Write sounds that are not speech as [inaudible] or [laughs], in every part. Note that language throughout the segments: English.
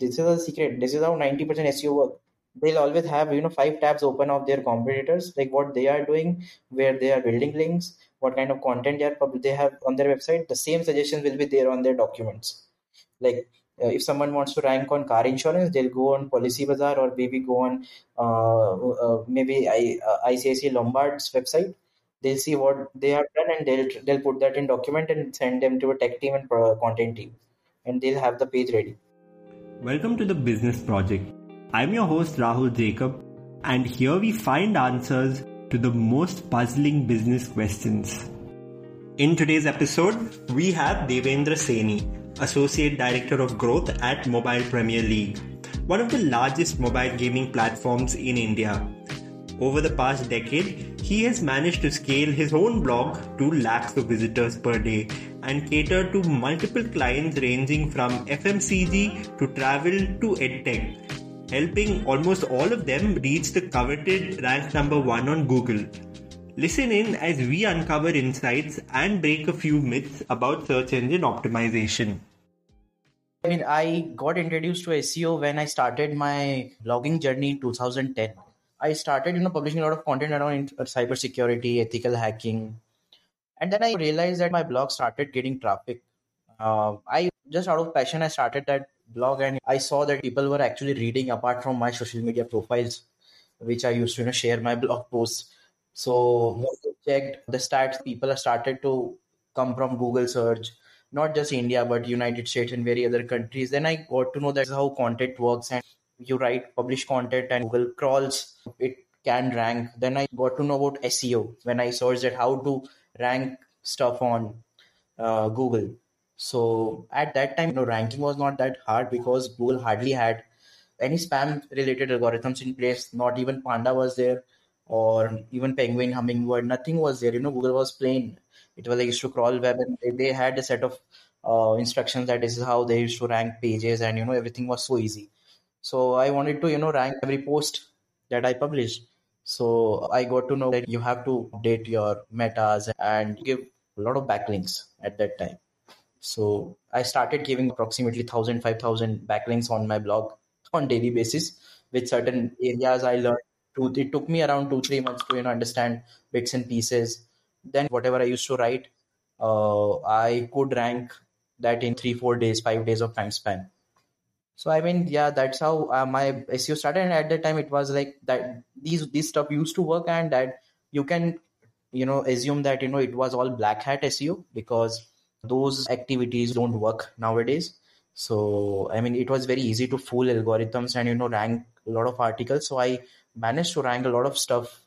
this is a secret. This is how 90% SEO work. They'll always have, you know, five tabs open of their competitors, like what they are doing, where they are building links, what kind of content they are they have on their website. The same suggestions will be there on their documents. Like uh, if someone wants to rank on car insurance, they'll go on Policy Bazaar or maybe go on uh, uh, maybe I, uh, ICICI Lombard's website. They'll see what they have done and they'll they'll put that in document and send them to a tech team and content team, and they'll have the page ready. Welcome to the Business Project. I'm your host Rahul Jacob, and here we find answers to the most puzzling business questions. In today's episode, we have Devendra Saini, Associate Director of Growth at Mobile Premier League, one of the largest mobile gaming platforms in India. Over the past decade, he has managed to scale his own blog to lakhs of visitors per day and cater to multiple clients ranging from FMCG to travel to edtech, helping almost all of them reach the coveted rank number one on Google. Listen in as we uncover insights and break a few myths about search engine optimization. I mean, I got introduced to SEO when I started my blogging journey in 2010. I started, you know, publishing a lot of content around cybersecurity, ethical hacking, and then I realized that my blog started getting traffic. Uh, I just out of passion, I started that blog, and I saw that people were actually reading apart from my social media profiles, which I used to you know, share my [laughs] blog posts. So once I checked the stats, people started to come from Google search, not just India but United States and very other countries. Then I got to know that's how content works, and you write publish content and Google crawls it can rank. Then I got to know about SEO when I searched at how to rank stuff on uh, Google. So at that time, you know, ranking was not that hard because Google hardly had any spam related algorithms in place. Not even Panda was there, or even Penguin, Hummingbird. Nothing was there. You know, Google was plain. It was like used to crawl web, and they had a set of uh, instructions that this is how they used to rank pages, and you know everything was so easy. So I wanted to you know rank every post that I published. So I got to know that you have to update your metas and give a lot of backlinks at that time. So I started giving approximately 1000, 5000 backlinks on my blog on daily basis with certain areas I learned. To, it took me around two, three months to you know understand bits and pieces. Then whatever I used to write, uh, I could rank that in three, four days, five days of time span. So I mean, yeah, that's how uh, my SEO started. And at that time, it was like that these these stuff used to work, and that you can, you know, assume that you know it was all black hat SEO because those activities don't work nowadays. So I mean, it was very easy to fool algorithms and you know rank a lot of articles. So I managed to rank a lot of stuff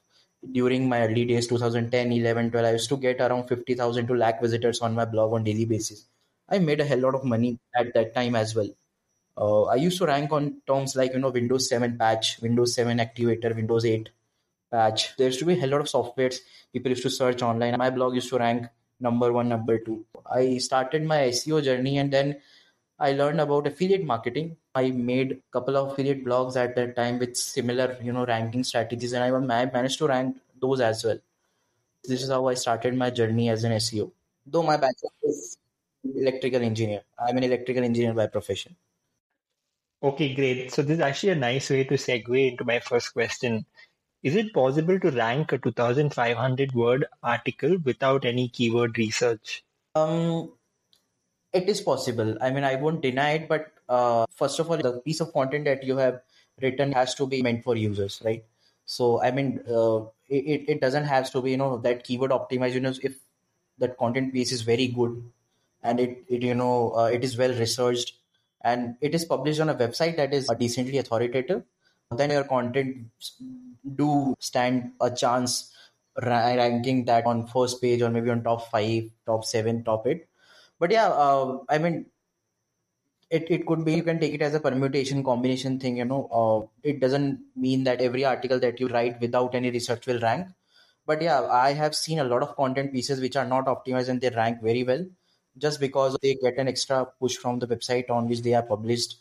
during my early days 2010 11 12 i used to get around 50000 to lakh visitors on my blog on daily basis i made a hell lot of money at that time as well uh, I used to rank on terms like you know Windows 7 patch, Windows 7 activator, Windows 8 patch. There used to be a hell lot of softwares people used to search online. My blog used to rank number one, number two. I started my SEO journey and then I learned about affiliate marketing. I made a couple of affiliate blogs at that time with similar, you know, ranking strategies, and I managed to rank those as well. This is how I started my journey as an SEO. Though my bachelor is electrical engineer, I'm an electrical engineer by profession. Okay, great. So this is actually a nice way to segue into my first question. Is it possible to rank a 2500 word article without any keyword research? Um, it is possible. I mean, I won't deny it, but uh, first of all, the piece of content that you have written has to be meant for users, right? So, I mean, uh, it, it doesn't have to be, you know, that keyword optimized. You know, if that content piece is very good and it, it you know, uh, it is well researched and it is published on a website that is decently authoritative, then your content do stand a chance ranking that on first page or maybe on top five, top seven, top eight. But yeah, uh, I mean, it, it could be you can take it as a permutation combination thing. You know, uh, it doesn't mean that every article that you write without any research will rank. But yeah, I have seen a lot of content pieces which are not optimized and they rank very well just because they get an extra push from the website on which they are published.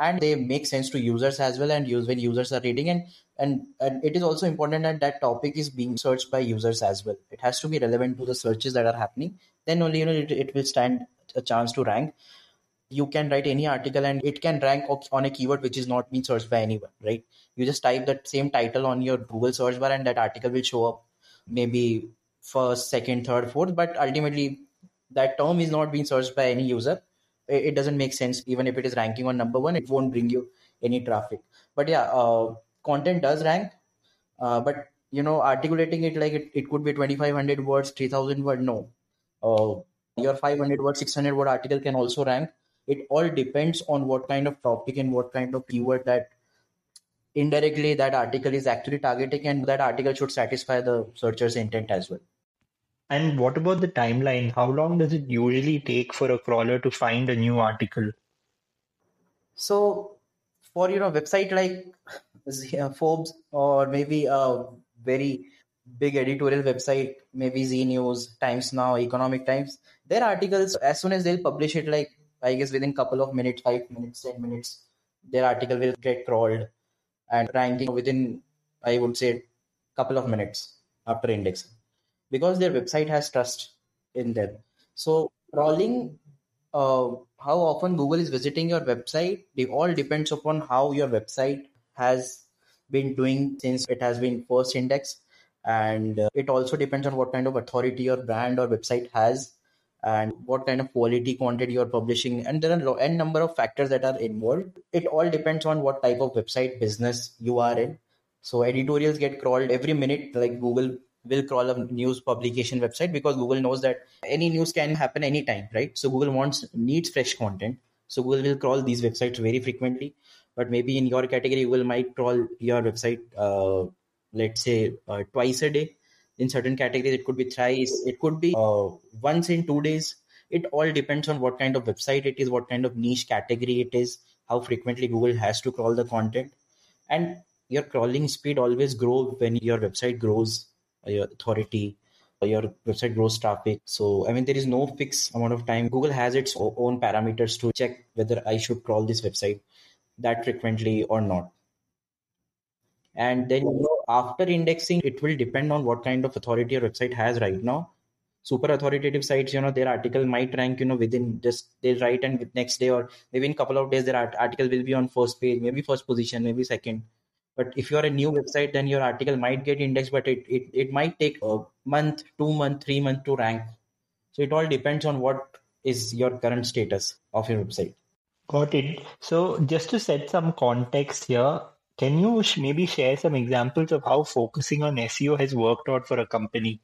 And they make sense to users as well and use when users are reading. And, and and it is also important that that topic is being searched by users as well. It has to be relevant to the searches that are happening. Then only you know it, it will stand a chance to rank. You can write any article and it can rank on a keyword which is not being searched by anyone, right? You just type that same title on your Google search bar and that article will show up maybe first, second, third, fourth, but ultimately that term is not being searched by any user. It doesn't make sense. Even if it is ranking on number one, it won't bring you any traffic. But yeah, uh, content does rank. Uh, but you know, articulating it like it, it could be 2500 words, 3000 word, no. Uh, your 500 word, 600 word article can also rank it all depends on what kind of topic and what kind of keyword that indirectly that article is actually targeting and that article should satisfy the searcher's intent as well and what about the timeline? How long does it usually take for a crawler to find a new article? So for you know website like [laughs] forbes or maybe a very big editorial website maybe Zee News times now economic times their articles as soon as they'll publish it like I guess within couple of minutes, five minutes, ten minutes, their article will get crawled and ranking within, I would say, couple of minutes after indexing, because their website has trust in them. So crawling, uh, how often Google is visiting your website, it all depends upon how your website has been doing since it has been first indexed, and uh, it also depends on what kind of authority your brand or website has and what kind of quality content you're publishing. And there are n number of factors that are involved. It all depends on what type of website business you are in. So editorials get crawled every minute like google will crawl a news publication website because google knows that any news can happen anytime right? So google wants needs fresh content. So google will crawl these websites very frequently. But maybe in your category google might crawl your website uh, let's say uh, twice a day. In certain categories it could be thrice. It could be uh, once in two days. It all depends on what kind of website it is what kind of niche category it is how frequently google has to crawl the content. And your crawling speed always grow when your website grows your authority your website grows traffic so i mean there is no fixed amount of time google has its own parameters to check whether i should crawl this website that frequently or not and then you know, after indexing, it will depend on what kind of authority your website has right now. Super authoritative sites, you know, their article might rank, you know, within just they write and next day or maybe in couple of days, their article will be on first page, maybe first position, maybe second. But if you're a new website, then your article might get indexed, but it, it, it might take a month, two month, three month to rank. So it all depends on what is your current status of your website. Got it. So just to set some context here, can you maybe share some examples of how focusing on SEO has worked out for a company?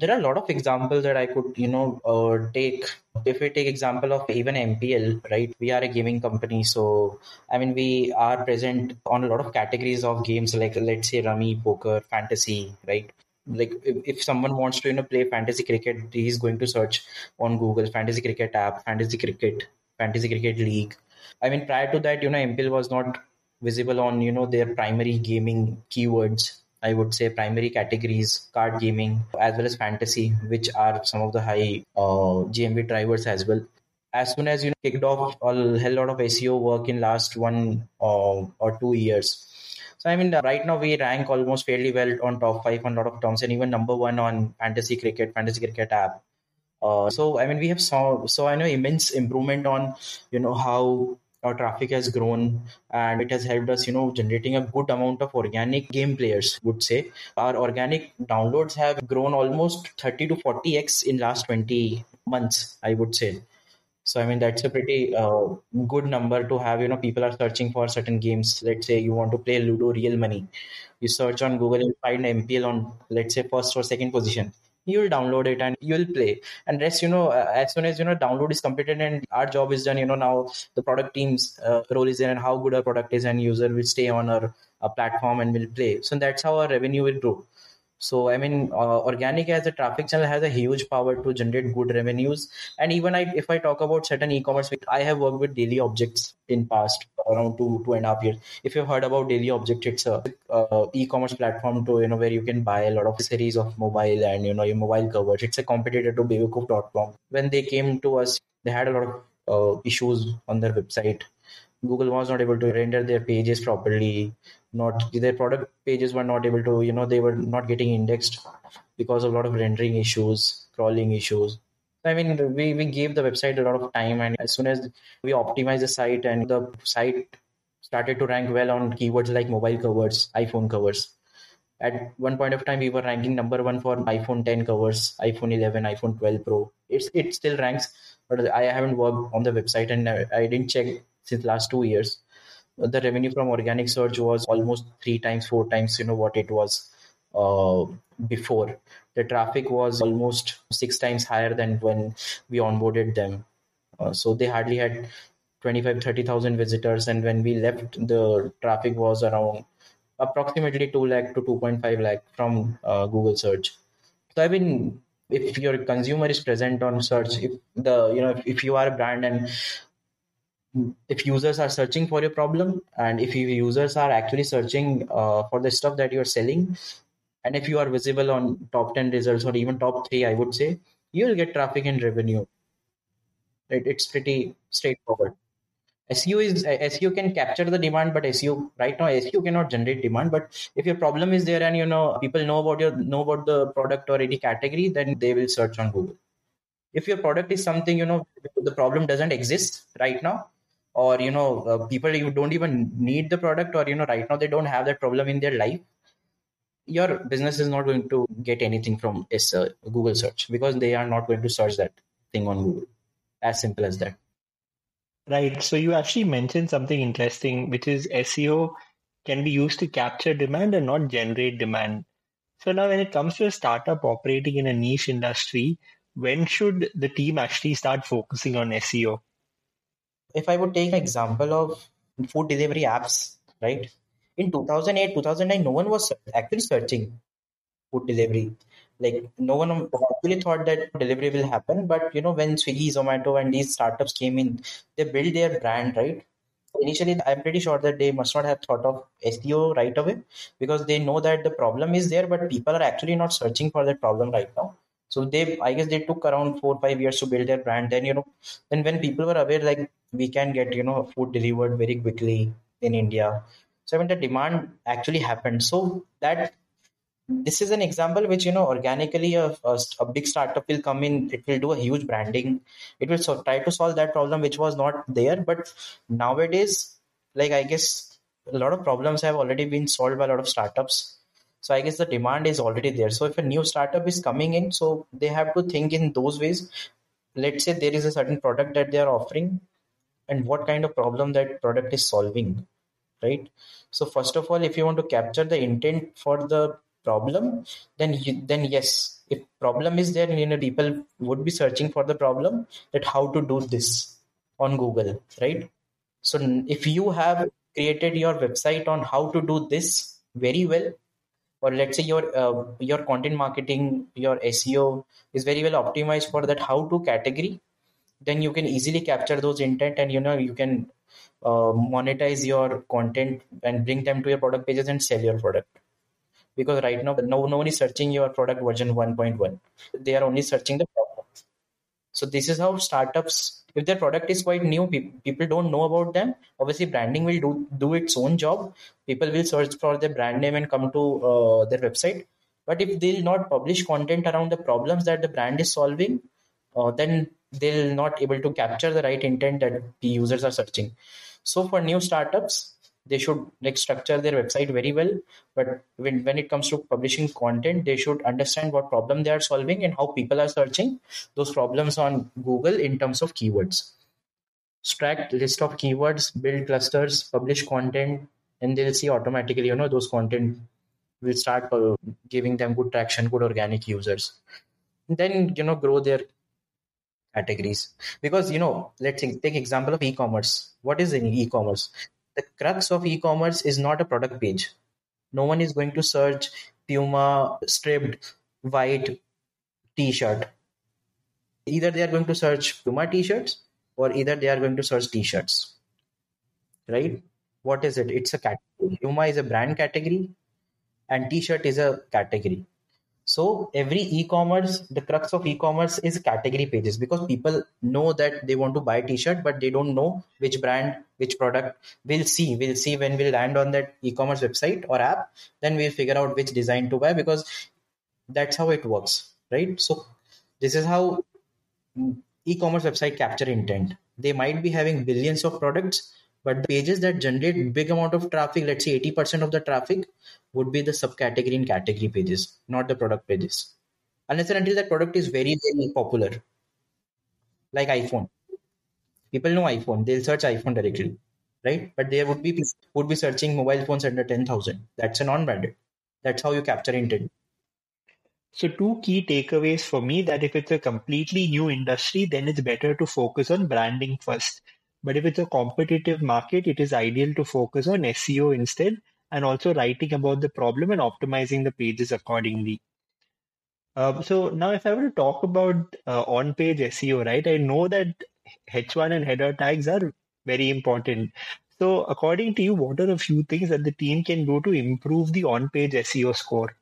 There are a lot of examples that I could, you know, uh, take. If we take example of even MPL, right? We are a gaming company, so I mean, we are present on a lot of categories of games, like let's say Rummy, poker, fantasy, right? Like if, if someone wants to, you know, play fantasy cricket, he's going to search on Google fantasy cricket app, fantasy cricket, fantasy cricket league. I mean, prior to that, you know, MPL was not visible on you know their primary gaming keywords i would say primary categories card gaming as well as fantasy which are some of the high uh, gmv drivers as well. As soon as you know kicked off a hell lot of seo work in last one uh, or two years. So i mean right now we rank almost fairly well on top five on a lot of terms and even number one on fantasy cricket fantasy cricket app. Uh, so i mean we have saw so i know immense improvement on you know how our traffic has grown and it has helped us you know generating a good amount of organic game players would say. Our organic downloads have grown almost 30 to 40x in last 20 months i would say. So i mean that's a pretty uh, good number to have you know people are searching for certain games. Let's say you want to play ludo real money. You search on google and find mpl on let's say first or second position you'll download it and you'll play. And rest you know uh, as soon as you know download is completed and our job is done you know now the product team's uh, role is there and how good our product is and user will stay on our, our platform and will play. So that's how our revenue will grow so I mean, uh, organic as a traffic channel has a huge power to generate good revenues. And even I, if I talk about certain e-commerce, I have worked with Daily Objects in past around two two and a half years. If you've heard about Daily Object, it's a, a e-commerce platform to you know where you can buy a lot of series of mobile and you know your mobile covers. It's a competitor to Bewakoof.com. When they came to us, they had a lot of uh, issues on their website. Google was not able to render their pages properly not their product pages were not able to you know they were not getting indexed because of a lot of rendering issues crawling issues I mean, we, we gave the website a lot of time, and as soon as we optimized the site and the site started to rank well on keywords like mobile covers, iPhone covers. At one point of time, we were ranking number one for iPhone 10 covers, iPhone 11, iPhone 12 Pro. It's it still ranks, but I haven't worked on the website and I didn't check since last two years. The revenue from organic search was almost three times, four times, you know what it was uh, before. The traffic was almost six times higher than when we onboarded them. Uh, so they hardly had 25 30,000 visitors and when we left the traffic was around approximately 2 lakh to 2.5 lakh from uh, Google search. So I mean if your consumer is present on search if the you know if, if you are a brand and if users are searching for your problem and if your users are actually searching uh, for the stuff that you're selling and if you are visible on top 10 results or even top 3 i would say you will get traffic and revenue it, it's pretty straightforward SEO is SEO can capture the demand, but SEO right now SEO cannot generate demand. But if your problem is there and you know people know about your know about the product or any category, then they will search on Google. If your product is something you know the problem doesn't exist right now, or you know uh, people you don't even need the product, or you know right now they don't have that problem in their life, your business is not going to get anything from uh, Google search because they are not going to search that thing on Google. As simple as that. Right. So you actually mentioned something interesting, which is SEO can be used to capture demand and not generate demand. So now when it comes to a startup operating in a niche industry, when should the team actually start focusing on SEO? If I would take an example of food delivery apps, right? In 2008, 2009, no one was actually searching food delivery. Like no one actually thought that delivery will happen but you know when swiggy zomato and these startups came in they built their brand right? Initially i'm pretty sure that they must not have thought of seo right away because they know that the problem is there but people are actually not searching for that problem right now so they i guess they took around four five years to build their brand. Then you know then when people were aware like we can get you know food delivered very quickly in india. So when the demand actually happened so that this is an example which you know organically a, a, a, big startup will come in it will do a huge branding. It will so, try to solve that problem which was not there. But nowadays like i guess a lot of problems have already been solved by a lot of startups so i guess the demand is already there. So if a new startup is coming in so they have to think in those ways. Let's say there is a certain product that they are offering and what kind of problem that product is solving right? So first of all if you want to capture the intent for the problem then you, then yes if problem is there you know people would be searching for the problem that how to do this on google right? So if you have created your website on how to do this very well or let's say your uh, your content marketing your seo is very well optimized for that how to category then you can easily capture those intent and you know you can uh, monetize your content and bring them to your product pages and sell your product. Because right now no, no one is searching your product version 1.1 they are only searching the problem so this is how startups if their product is quite new people don't know about them obviously branding will do, do its own job. People will search for their brand name and come to uh, their website. But if they'll not publish content around the problems that the brand is solving uh, then they'll not able to capture the right intent that the users are searching. So for new startups they should like structure their website very well. But when, when it comes to publishing content they should understand what problem they are solving and how people are searching those problems on google in terms of keywords. Extract list of keywords build clusters publish content and they'll see automatically you know those content will start uh, giving them good traction good organic users. Then you know grow their categories. Because you know let's take example of e-commerce. What is in e-commerce the crux of e-commerce is not a product page. No one is going to search Puma stripped white t-shirt. Either they are going to search Puma t-shirts or either they are going to search t-shirts. Right? What is it? It's a category. Puma is a brand category and t-shirt is a category. So every e-commerce, the crux of e-commerce is category pages because people know that they want to buy a t-shirt, but they don't know which brand, which product. We'll see. We'll see when we land on that e-commerce website or app. Then we'll figure out which design to buy because that's how it works, right? So this is how e-commerce website capture intent. They might be having billions of products, but the pages that generate hmm. big amount of traffic, let's say 80% of the traffic, would be the subcategory and category pages, not the product pages. Unless and until that product is very, very popular. Like iPhone. People know iPhone, they'll search iPhone directly. Right? But there would be would be searching mobile phones under 10,000. That's a non-branded. That's how you capture intent. So, two key takeaways for me that if it's a completely new industry, then it's better to focus on branding first. But if it's a competitive market, it is ideal to focus on SEO instead and also writing about the problem and optimizing the pages accordingly. Um, so now, if I were to talk about uh, on-page SEO, right? I know that H1 and header tags are very important. So, according to you, what are a few things that the team can do to improve the on-page SEO score?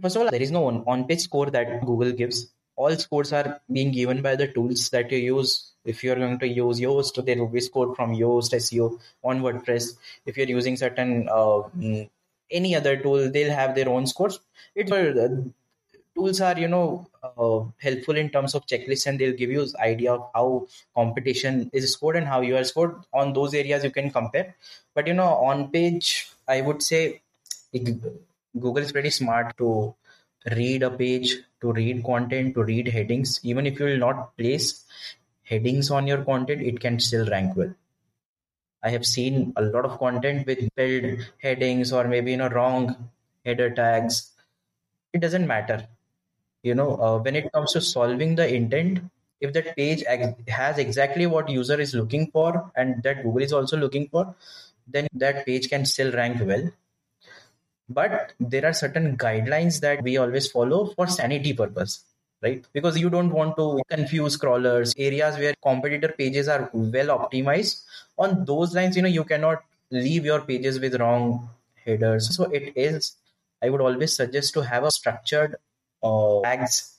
First of all, there is no on-page score that Google gives. All scores are being given by the tools that you use. If you're going to use Yoast, there will be score from Yoast SEO on WordPress. If you're using certain uh, mm, any other tool, they'll have their own scores. It's uh, tools are you know uh, helpful in terms of checklists and they'll give you idea of how competition is scored and how you are scored on those areas you can compare but you know on page i would say it, google is pretty smart to read a page to read content to read headings even if you will not place headings on your content it can still rank well. I have seen a lot of content with spelled headings or maybe you know wrong header tags. It doesn't matter. You know uh, when it comes to solving the intent if that page has exactly what user is looking for and that google is also looking for then that page can still rank well. But there are certain guidelines that we always follow for sanity purpose right? Because you don't want to confuse crawlers areas where competitor pages are well optimized. On those lines you know you cannot leave your pages with wrong headers. So it is i would always suggest to have a structured uh, tags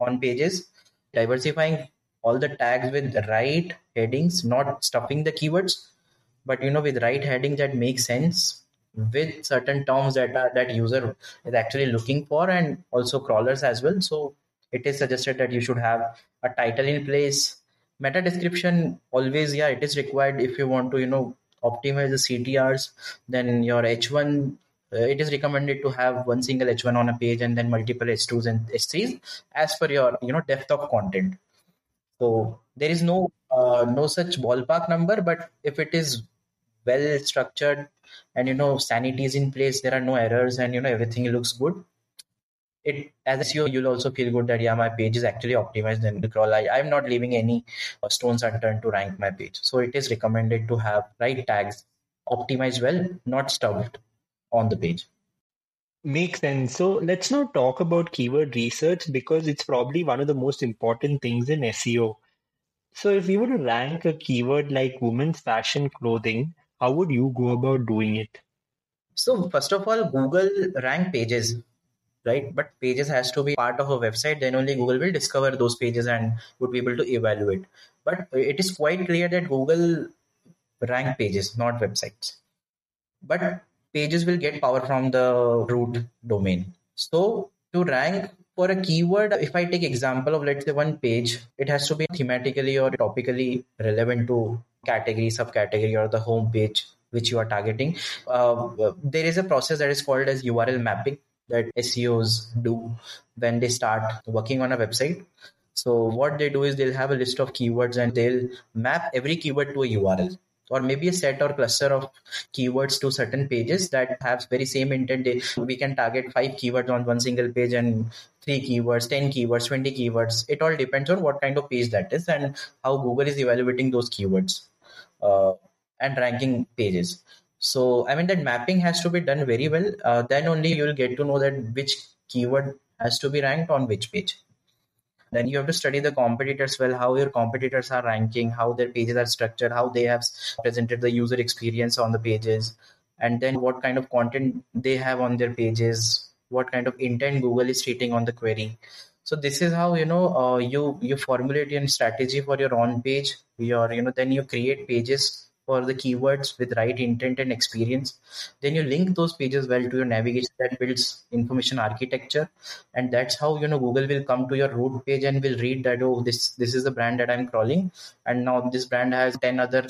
on pages, diversifying all the tags with right headings, not stuffing the keywords, but you know with right heading that makes sense with certain terms that that user is actually looking for and also crawlers as well. So it is suggested that you should have a title in place. Meta description always, yeah, it is required if you want to, you know, optimize the CTRs. Then your H1 uh, it is recommended to have one single h1 on a page and then multiple h2s and h3s as per your you know depth of content so there is no uh, no such ballpark number but if it is well structured and you know sanity is in place there are no errors and you know everything looks good it as a SEO, you'll also feel good that yeah, my page is actually optimized and crawl. I, I'm not leaving any uh, stones unturned to rank my page. So it is recommended to have right tags optimized well, not stuffed on the page. Makes sense. So let's now talk about keyword research because it's probably one of the most important things in SEO. So if you were to rank a keyword like women's fashion clothing, how would you go about doing it? So first of all, Google rank pages, right? But pages has to be part of a website. Then only Google will discover those pages and would be able to evaluate. But it is quite clear that Google rank pages, not websites. But pages will get power from the root domain. So to rank for a keyword, if I take example of let's say one page, it has to be thematically or topically relevant to category, subcategory, or the home page which you are targeting. Uh, there is a process that is called as URL mapping that SEOs do when they start working on a website. So what they do is they'll have a list of keywords and they'll map every keyword to a URL or maybe a set or cluster of keywords to certain pages that have very same intent. We can target five keywords on one single page and three keywords, 10 keywords, 20 keywords. It all depends on what kind of page that is and how Google is evaluating those keywords uh, and ranking pages. So, I mean, that mapping has to be done very well. Uh, then only you'll get to know that which keyword has to be ranked on which page. Then you have to study the competitors well, how your competitors are ranking, how their pages are structured, how they have presented the user experience on the pages, and then what kind of content they have on their pages, what kind of intent Google is treating on the query. So this is how you know uh, you you formulate your strategy for your on page. Your you know then you create pages for the keywords with right intent and experience. Then you link those pages well to your navigation that builds information architecture. And that's how you know google will come to your root page and will read that oh this this is the brand that i'm crawling. And now this brand has 10 other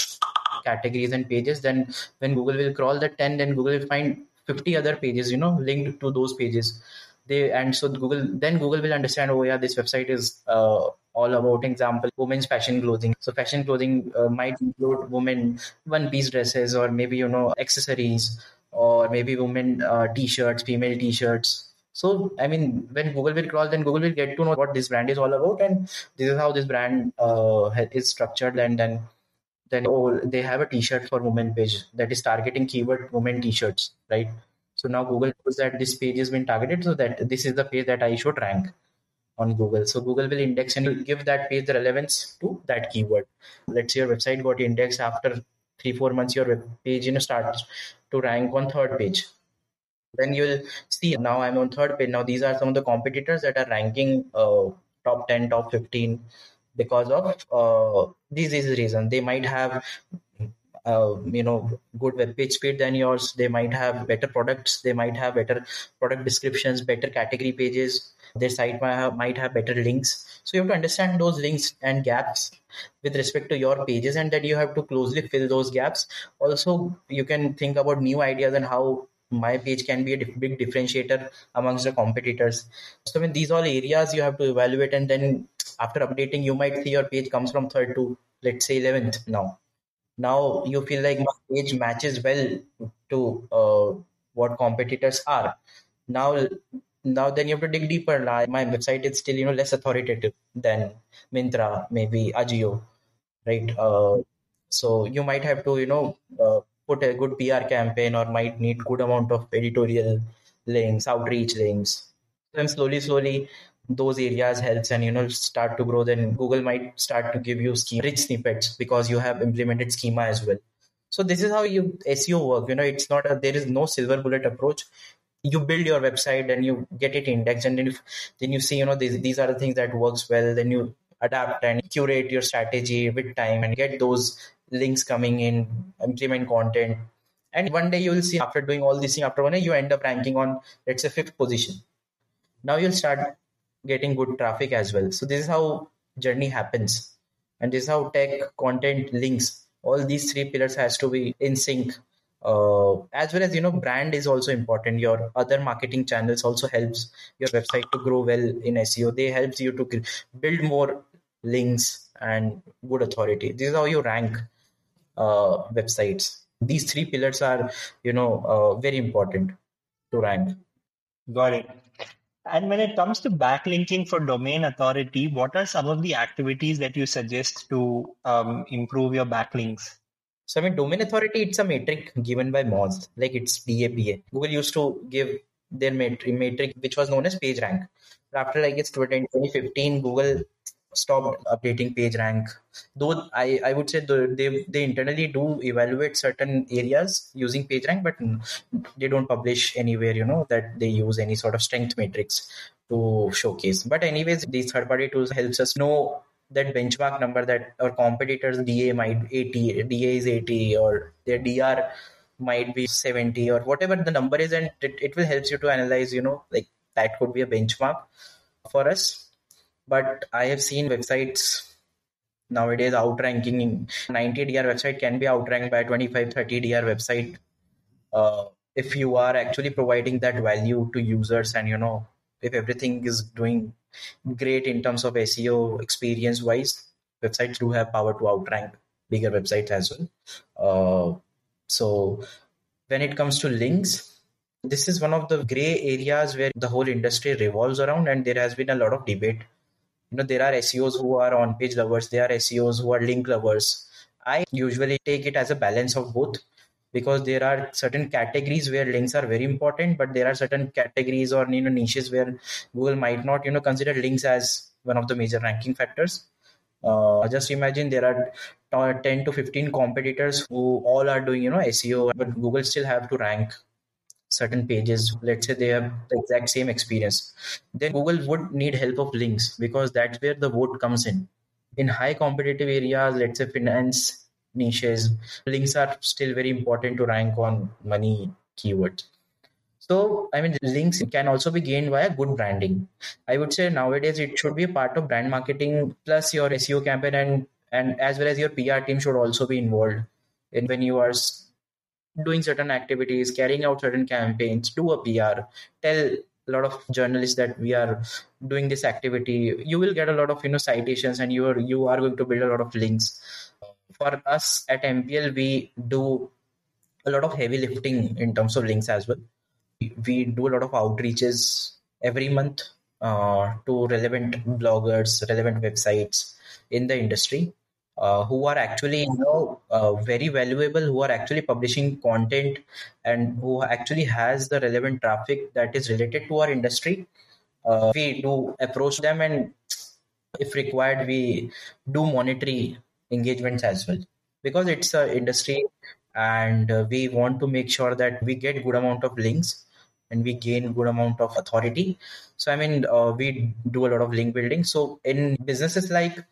categories and pages. Then when google will crawl the 10 then google will find 50 other pages you know linked to those pages they and so google then google will understand oh yeah this website is uh, all about example women's fashion clothing. So fashion clothing uh, might include women one piece dresses or maybe you know accessories or maybe women uh, t-shirts female t-shirts. So i mean when google will crawl then google will get to know what this brand is all about and this is how this brand uh, is structured and then then oh they have a t-shirt for women page that is targeting keyword women t-shirts right so now google knows that this page has been targeted so that this is the page that i should rank on google. So google will index and give that page the relevance to that keyword. Let's say your website got indexed after three four months your web page you know starts to rank on third page. Then you'll see now i'm on third page. Now these are some of the competitors that are ranking uh, top 10 top 15 because of uh, these is reason they might have uh, you know good web page speed than yours. They might have better products. They might have better product descriptions better category pages. Their site might have, might have better links. So you have to understand those links and gaps with respect to your pages and that you have to closely fill those gaps. Also you can think about new ideas and how my page can be a big differentiator amongst the competitors. So I mean these all areas you have to evaluate and then after updating you might see your page comes from third to let's say 11th now now you feel like my age matches well to uh, what competitors are. Now now then you have to dig deeper. My website is still you know less authoritative than Myntra maybe Ajio right? Uh, so you might have to you know uh, put a good pr campaign or might need good amount of editorial links outreach links. Then slowly slowly those areas helps and you know start to grow then google might start to give you schema rich snippets because you have implemented schema as well. So this is how you seo work you know it's not a there is no silver bullet approach. You build your website and you get it indexed and then you, then you see you know these, these are the things that works well then you adapt and curate your strategy with time and get those links coming in implement content. And one day you will see after doing all these things after one day you end up ranking on let's say fifth position. Now you'll start getting good traffic as well. So this is how journey happens. And this is how tech content links. All these three pillars has to be in sync. Uh, as well as you know brand is also important. Your other marketing channels also helps your website to grow well in seo they helps you to build more links and good authority. This is how you rank uh, websites. These three pillars are you know uh, very important to rank. Got it and when it comes to backlinking for domain authority, what are some of the activities that you suggest to um, improve your backlinks? So, I mean, domain authority, it's a metric given by Moz, like it's DAPA. Google used to give their metric, metric which was known as PageRank. After, I guess, 2015, Google stopped updating PageRank though i i would say they they internally do evaluate certain areas using PageRank but they don't publish anywhere you know that they use any sort of strength matrix to showcase. But anyways these third party tools helps us know that benchmark number that our competitors da might 80 da is 80 or their dr might be 70 or whatever the number is and it, it will help you to analyze you know like that could be a benchmark for us but I have seen websites nowadays outranking 90 DR website can be outranked by 25 30 DR website uh, if you are actually providing that value to users and you know if everything is doing great in terms of SEO experience wise websites do have power to outrank bigger websites as well. Uh, so when it comes to links this is one of the gray areas where the whole industry revolves around and there has been a lot of debate you know there are seos who are on page lovers there are seos who are link lovers. I usually take it as a balance of both because there are certain categories where links are very important but there are certain categories or you know niches where google might not you know consider links as one of the major ranking factors. Uh, just imagine there are 10 to 15 competitors who all are doing you know seo but google still have to rank certain pages let's say they have the exact same experience then google would need help of links because that's where the vote comes in in high competitive areas let's say finance niches. Links are still very important to rank on money keywords. So, I mean, links can also be gained via good branding. I would say nowadays it should be a part of brand marketing plus your SEO campaign and and as well as your PR team should also be involved in when you are doing certain activities, carrying out certain campaigns, do a PR, tell a lot of journalists that we are doing this activity. You will get a lot of you know citations and you are you are going to build a lot of links. For us at MPL, we do a lot of heavy lifting in terms of links as well we do a lot of outreaches every month uh, to relevant bloggers, relevant websites in the industry uh, who are actually you know uh, very valuable, who are actually publishing content and who actually has the relevant traffic that is related to our industry. Uh, we do approach them and if required we do monetary engagements as well. Because it's an industry and uh, we want to make sure that we get good amount of links and we gain good amount of authority. So i mean uh, we do a lot of link building. So in businesses like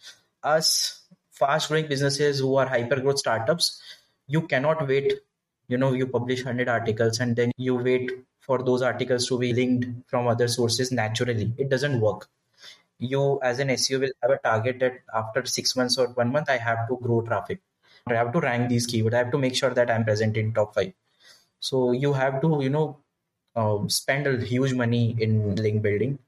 us fast growing businesses who are hyper growth startups you cannot wait you know you publish 100 articles and then you wait for those articles to be linked from other sources naturally. It doesn't work. You as an seo will have a target that after six months or one month i have to grow traffic. I have to rank these keywords. I have to make sure that i'm present in top five. So you have to you know um, spend a huge money in link building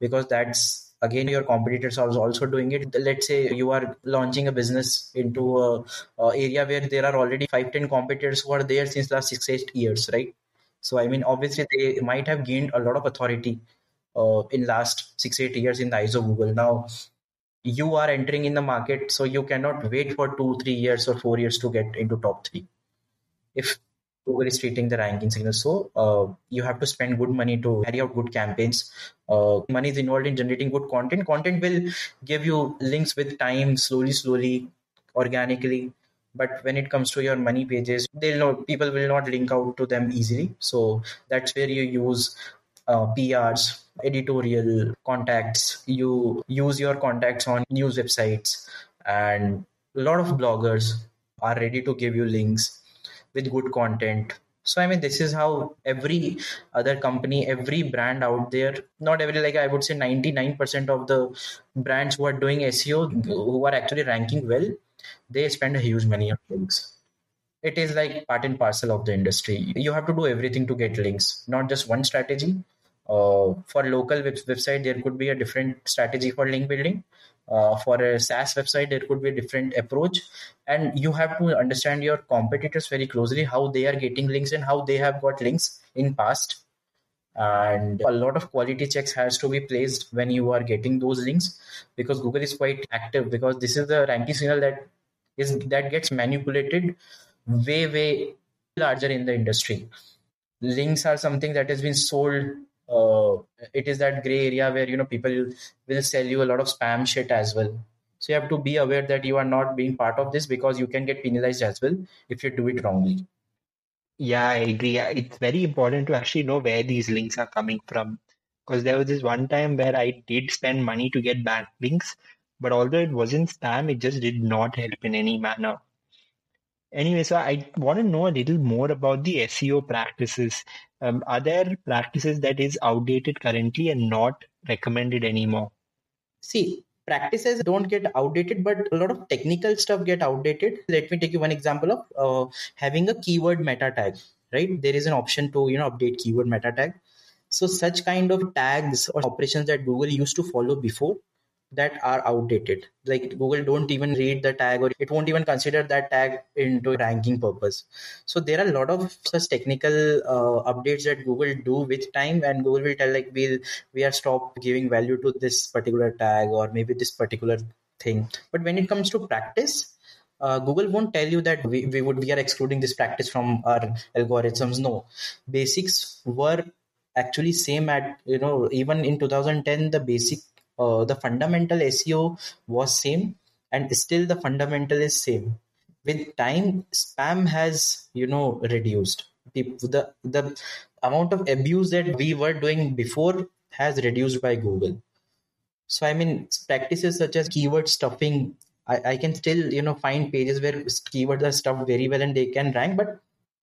because that's again your competitors are also doing it. Let's say you are launching a business into a, a, area where there are already 5 10 competitors who are there since last 6 8 years right? So i mean obviously they might have gained a lot of authority uh, in last 6 8 years in the eyes of google. Now you are entering in the market so you cannot wait for 2 3 years or 4 years to get into top 3 if Google is treating the ranking signal. So uh, you have to spend good money to carry out good campaigns. Uh, money is involved in generating good content. Content will give you links with time, slowly, slowly, organically. But when it comes to your money pages, they'll know people will not link out to them easily. So that's where you use uh, PRs, editorial contacts. You use your contacts on news websites, and a lot of bloggers are ready to give you links with good content. So i mean this is how every other company every brand out there not every like i would say 99% of the brands who are doing seo who are actually ranking well they spend a huge money on links. It is like part and parcel of the industry. You have to do everything to get links not just one strategy. Uh, for local web- website there could be a different strategy for link building uh, for a SaaS website, there could be a different approach, and you have to understand your competitors very closely, how they are getting links and how they have got links in past. And a lot of quality checks has to be placed when you are getting those links because Google is quite active because this is the ranking signal that is that gets manipulated way way larger in the industry. Links are something that has been sold uh, it is that gray area where you know people will sell you a lot of spam shit as well. So you have to be aware that you are not being part of this because you can get penalized as well if you do it wrongly. Yeah i agree. It's very important to actually know where these links are coming from. Because there was this one time where i did spend money to get backlinks but although it wasn't spam it just did not help in any manner Anyway, so I want to know a little more about the SEO practices. Um, are there practices that is outdated currently and not recommended anymore? See, practices don't get outdated, but a lot of technical stuff get outdated. Let me take you one example of uh, having a keyword meta tag. Right, there is an option to you know update keyword meta tag. So such kind of tags or operations that Google used to follow before that are outdated. Like google don't even read the tag or it won't even consider that tag into ranking purpose. So there are a lot of such technical uh, updates that google do with time and google will tell like we'll we are stop giving value to this particular tag or maybe this particular thing. But when it comes to practice uh, google won't tell you that we, we would we are excluding this practice from our algorithms. No. Basics were actually same at you know even in 2010 the basic uh, the fundamental SEO was same and still the fundamental is same. With time, spam has you know reduced. The, the the amount of abuse that we were doing before has reduced by Google. So I mean practices such as keyword stuffing I, I can still you know find pages where keywords are stuffed very well and they can rank, but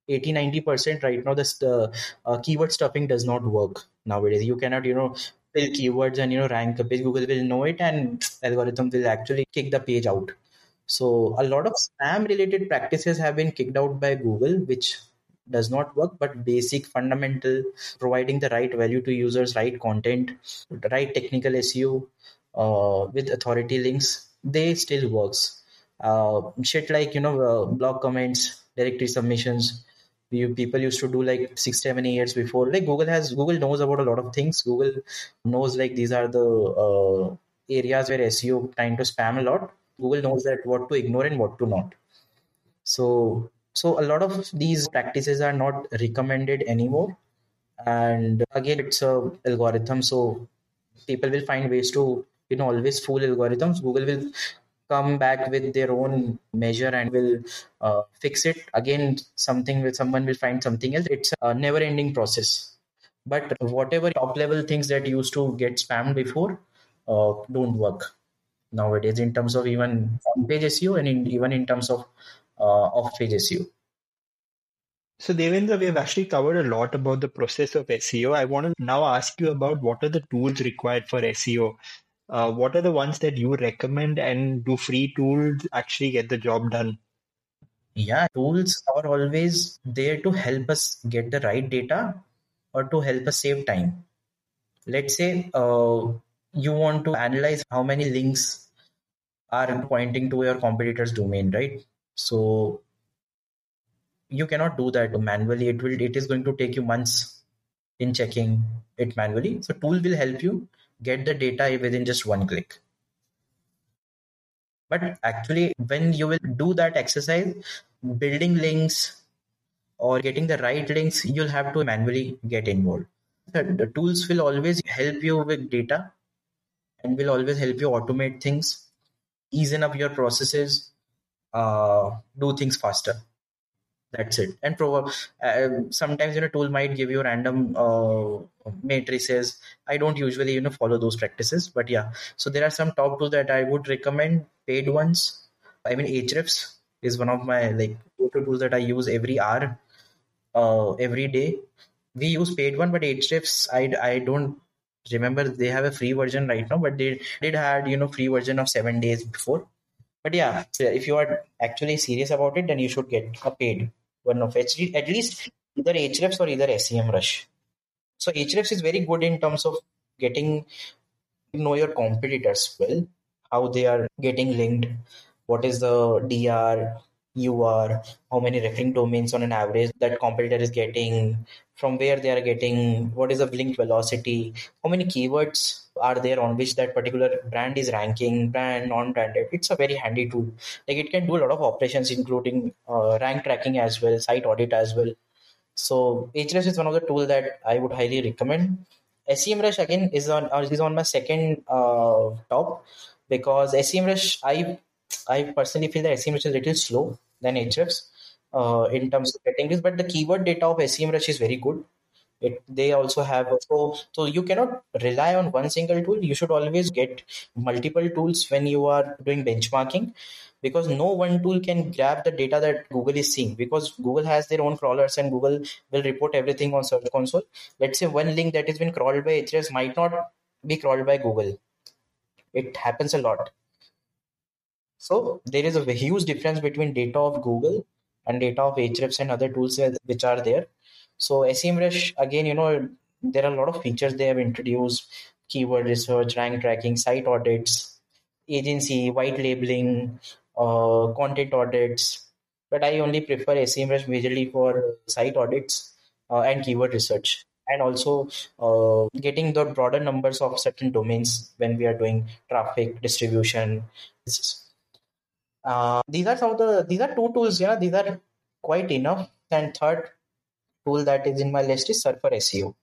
80 90% right now this uh, uh, keyword stuffing does not work nowadays you cannot you know fill keywords and you know rank a page. Google will know it and algorithm will actually kick the page out. So a lot of spam related practices have been kicked out by google which does not work but basic fundamental providing the right value to users right content right technical seo uh, with authority links they still works. Uh, shit like you know uh, blog comments directory submissions you, people used to do like six seven years before. Like google has google knows about a lot of things. Google knows like these are the uh, areas where seo trying to spam a lot. Google knows that what to ignore and what to not. So so a lot of these practices are not recommended anymore. And again it's a algorithm. So people will find ways to you know always fool algorithms. Google will come back with their own measure and will uh, fix it. Again something will someone will find something else. It's a never ending process. But whatever top level things that used to get spammed before uh, don't work nowadays in terms of even on page seo and in, even in terms of uh, off page seo so devendra we have actually covered a lot about the process of seo i want to now ask you about what are the tools required for seo uh, what are the ones that you recommend and do free tools actually get the job done? Yeah tools are always there to help us get the right data or to help us save time. Let's say uh, you want to analyze how many links are pointing to your competitor's domain right? So you cannot do that manually. It will it is going to take you months in checking it manually. So tool will help you get the data within just one click. But actually, when you will do that exercise, building links or getting the right links, you'll have to manually get involved. The tools will always help you with data and will always help you automate things, easen up your processes, uh, do things faster that's it. And pro- uh, sometimes you know tool might give you random uh, matrices. I don't usually you know follow those practices but yeah. So there are some top tools that i would recommend. Paid ones i mean Ahrefs is one of my like go-to tools that i use every hour uh, every day. We use paid one but Ahrefs i i don't remember. They have a free version right now but they did had you know free version of seven days before. But yeah if you are actually serious about it then you should get a paid one of HD, at least either Ahrefs or either SEMrush. So Ahrefs is very good in terms of getting know your competitors well, how they are getting linked, what is the DR, UR, how many referring domains on an average that competitor is getting, from where they are getting, what is the link velocity, how many keywords are there on which that particular brand is ranking, brand, non-branded. It's a very handy tool. Like it can do a lot of operations, including uh, rank tracking as well, site audit as well. So Ahrefs is one of the tools that I would highly recommend. SEMrush again is on uh, is on my second uh, top because SEMrush I I personally feel that SEMrush is a little slow than Ahrefs uh, in terms of getting this, but the keyword data of SEMrush is very good. It, they also have so so you cannot rely on one single tool. You should always get multiple tools when you are doing benchmarking because no one tool can grab the data that Google is seeing because Google has their own crawlers and Google will report everything on Search Console. Let's say one link that has been crawled by Ahrefs might not be crawled by Google. It happens a lot. So there is a huge difference between data of Google and data of Ahrefs and other tools which are there. So SEMrush, again, you know, there are a lot of features they have introduced, keyword research, rank tracking, site audits, agency, white labeling, uh, content audits. But I only prefer SEMrush majorly for site audits uh, and keyword research and also uh, getting the broader numbers of certain domains when we are doing traffic distribution uh, these are some of the these are two tools. Yeah, these are quite enough. And third tool that is in my list is Surfer SEO.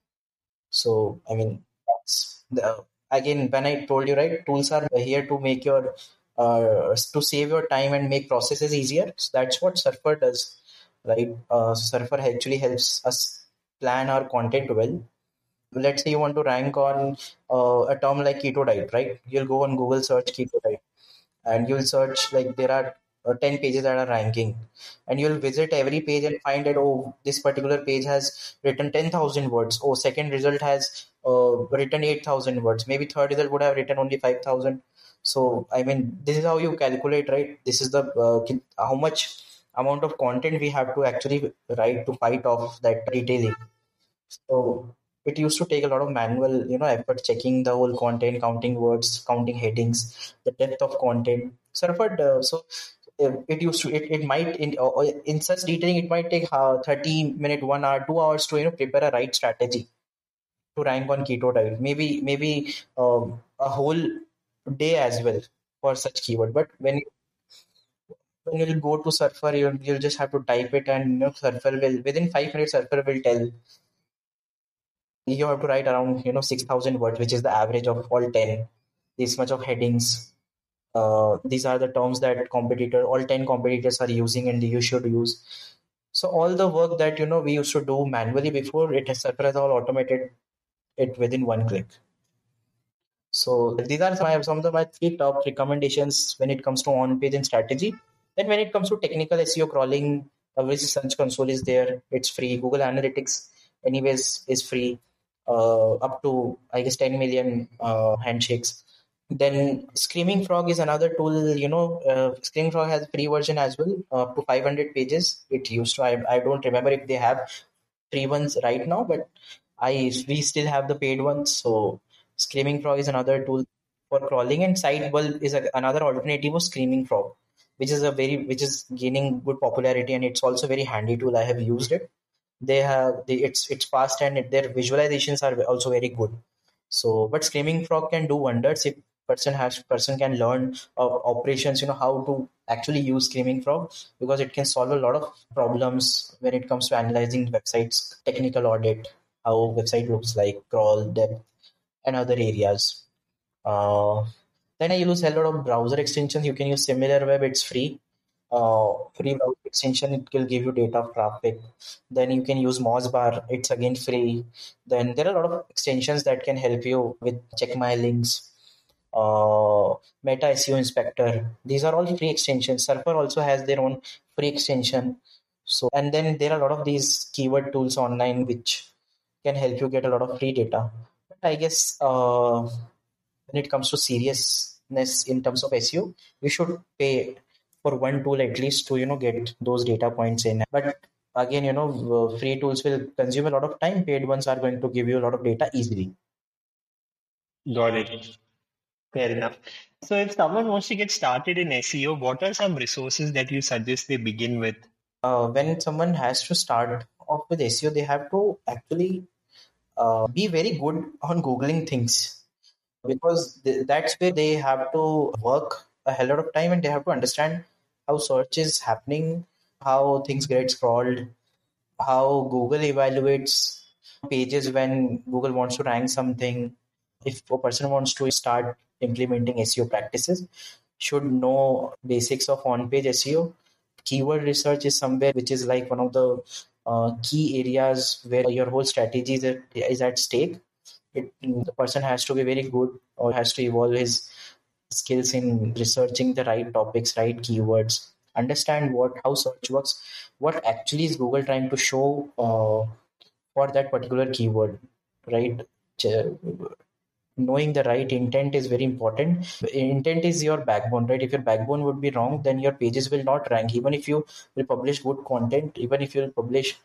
So I mean, that's the again when I told you right, tools are here to make your uh, to save your time and make processes easier. So that's what Surfer does, right? Uh, Surfer actually helps us plan our content well. Let's say you want to rank on uh, a term like keto diet, right? You'll go on Google search keto diet and you'll search like there are uh, 10 pages that are ranking. And you'll visit every page and find that oh this particular page has written 10000 words. Oh second result has uh, written 8000 words. Maybe third result would have written only 5000 so i mean this is how you calculate right? This is the uh, how much amount of content we have to actually write to fight off that retailing so it used to take a lot of manual you know effort checking the whole content counting words counting headings the depth of content. So uh, so it used to it, it might in uh, in such detailing it might take uh, 30 minute one hour two hours to you know prepare a right strategy to rank on keto diet. Maybe maybe um, a whole day as well for such keyword. But when when you go to surfer you you'll just have to type it and you know surfer will within five minutes surfer will tell you have to write around you know 6000 words which is the average of all 10 this much of headings uh, these are the terms that competitor all 10 competitors are using and you should use. So all the work that you know we used to do manually before it has surprise all automated it within one click. So these are some, some of my three top recommendations when it comes to on-page and strategy. Then when it comes to technical seo crawling obviously search console is there. It's free. Google analytics anyways is free. Uh, up to I guess 10 million uh, handshakes. Then Screaming Frog is another tool. You know, uh, Screaming Frog has free version as well, up to 500 pages. It used to. I, I don't remember if they have free ones right now, but I we still have the paid ones. So Screaming Frog is another tool for crawling, and Sitebulb is a, another alternative of Screaming Frog, which is a very which is gaining good popularity, and it's also very handy tool. I have used it they have they, it's it's fast and it, their visualizations are also very good so but screaming frog can do wonders if person has person can learn uh, operations you know how to actually use screaming frog because it can solve a lot of problems when it comes to analyzing websites technical audit how website looks like crawl depth and other areas. Uh, then i use a lot of browser extensions. You can use SimilarWeb it's free. Uh, free browser extension it will give you data of traffic. Then you can use mozbar it's again free. Then there are a lot of extensions that can help you with check my links uh, meta seo inspector. These are all free extensions. Surfer also has their own free extension. So and then there are a lot of these keyword tools online which can help you get a lot of free data. But i guess uh, when it comes to seriousness in terms of seo we should pay for one tool at least to you know get those data points in. But again you know free tools will consume a lot of time. Paid ones are going to give you a lot of data easily. Got it fair enough. So if someone wants to get started in seo what are some resources that you suggest they begin with? Uh, when someone has to start off with seo they have to actually uh, be very good on googling things. Because th- that's where they have to work a hell lot of time and they have to understand how search is happening, how things get crawled, how Google evaluates pages when Google wants to rank something. If a person wants to start implementing SEO practices, should know basics of on-page SEO. Keyword research is somewhere which is like one of the uh, key areas where your whole strategy is at, is at stake. It, the person has to be very good or has to evolve his skills in researching the right topics, right keywords, understand what how search works, what actually is Google trying to show uh, for that particular keyword, right? Knowing the right intent is very important. Intent is your backbone, right? If your backbone would be wrong, then your pages will not rank. Even if you will publish good content, even if you publish,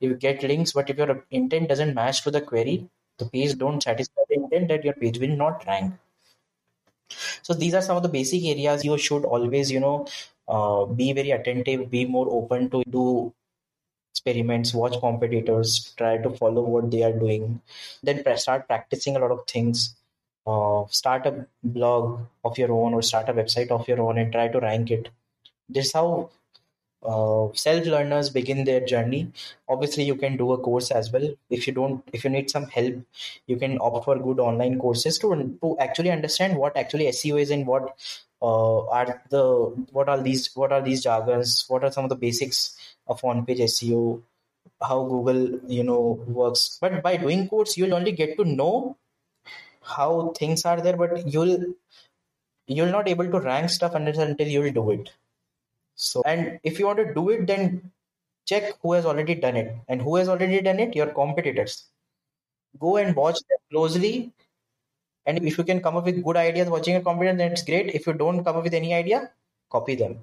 you get links, but if your intent doesn't match to the query, the page don't satisfy the intent, that your page will not rank so these are some of the basic areas you should always you know uh, be very attentive be more open to do experiments watch competitors try to follow what they are doing then start practicing a lot of things uh, start a blog of your own or start a website of your own and try to rank it. This is how uh, self learners begin their journey. Obviously you can do a course as well. If you don't if you need some help you can opt for good online courses to to actually understand what actually seo is and what uh, are the what are these what are these jargons what are some of the basics of on page seo how google you know works. But by doing course you'll only get to know how things are there but you'll you'll not able to rank stuff until you'll do it. So, and if you want to do it, then check who has already done it. And who has already done it? Your competitors. Go and watch them closely. And if you can come up with good ideas watching a competitor, then it's great. If you don't come up with any idea, copy them.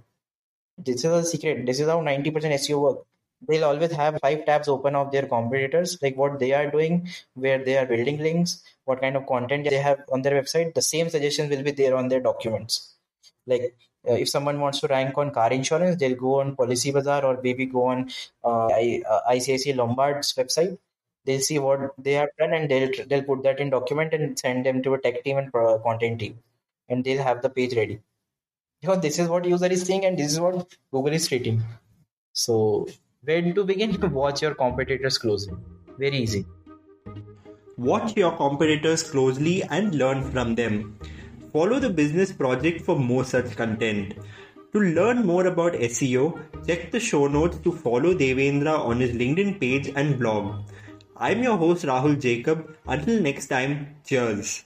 This is a secret. This is how 90% SEO work. They'll always have five tabs open of their competitors, like what they are doing, where they are building links, what kind of content they have on their website. The same suggestions will be there on their documents. Like uh, if someone wants to rank on car insurance, they'll go on Policy Bazaar or maybe go on uh, ICICI uh, Lombard's website. They'll see what they have done and they'll they'll put that in document and send them to a tech team and content team, and they'll have the page ready. Because this is what user is seeing and this is what Google is treating. So where to begin? To [laughs] watch your competitors closely. Very easy. Watch your competitors closely and learn from them. Follow the business project for more such content. To learn more about SEO, check the show notes to follow Devendra on his LinkedIn page and blog. I'm your host Rahul Jacob. Until next time, cheers.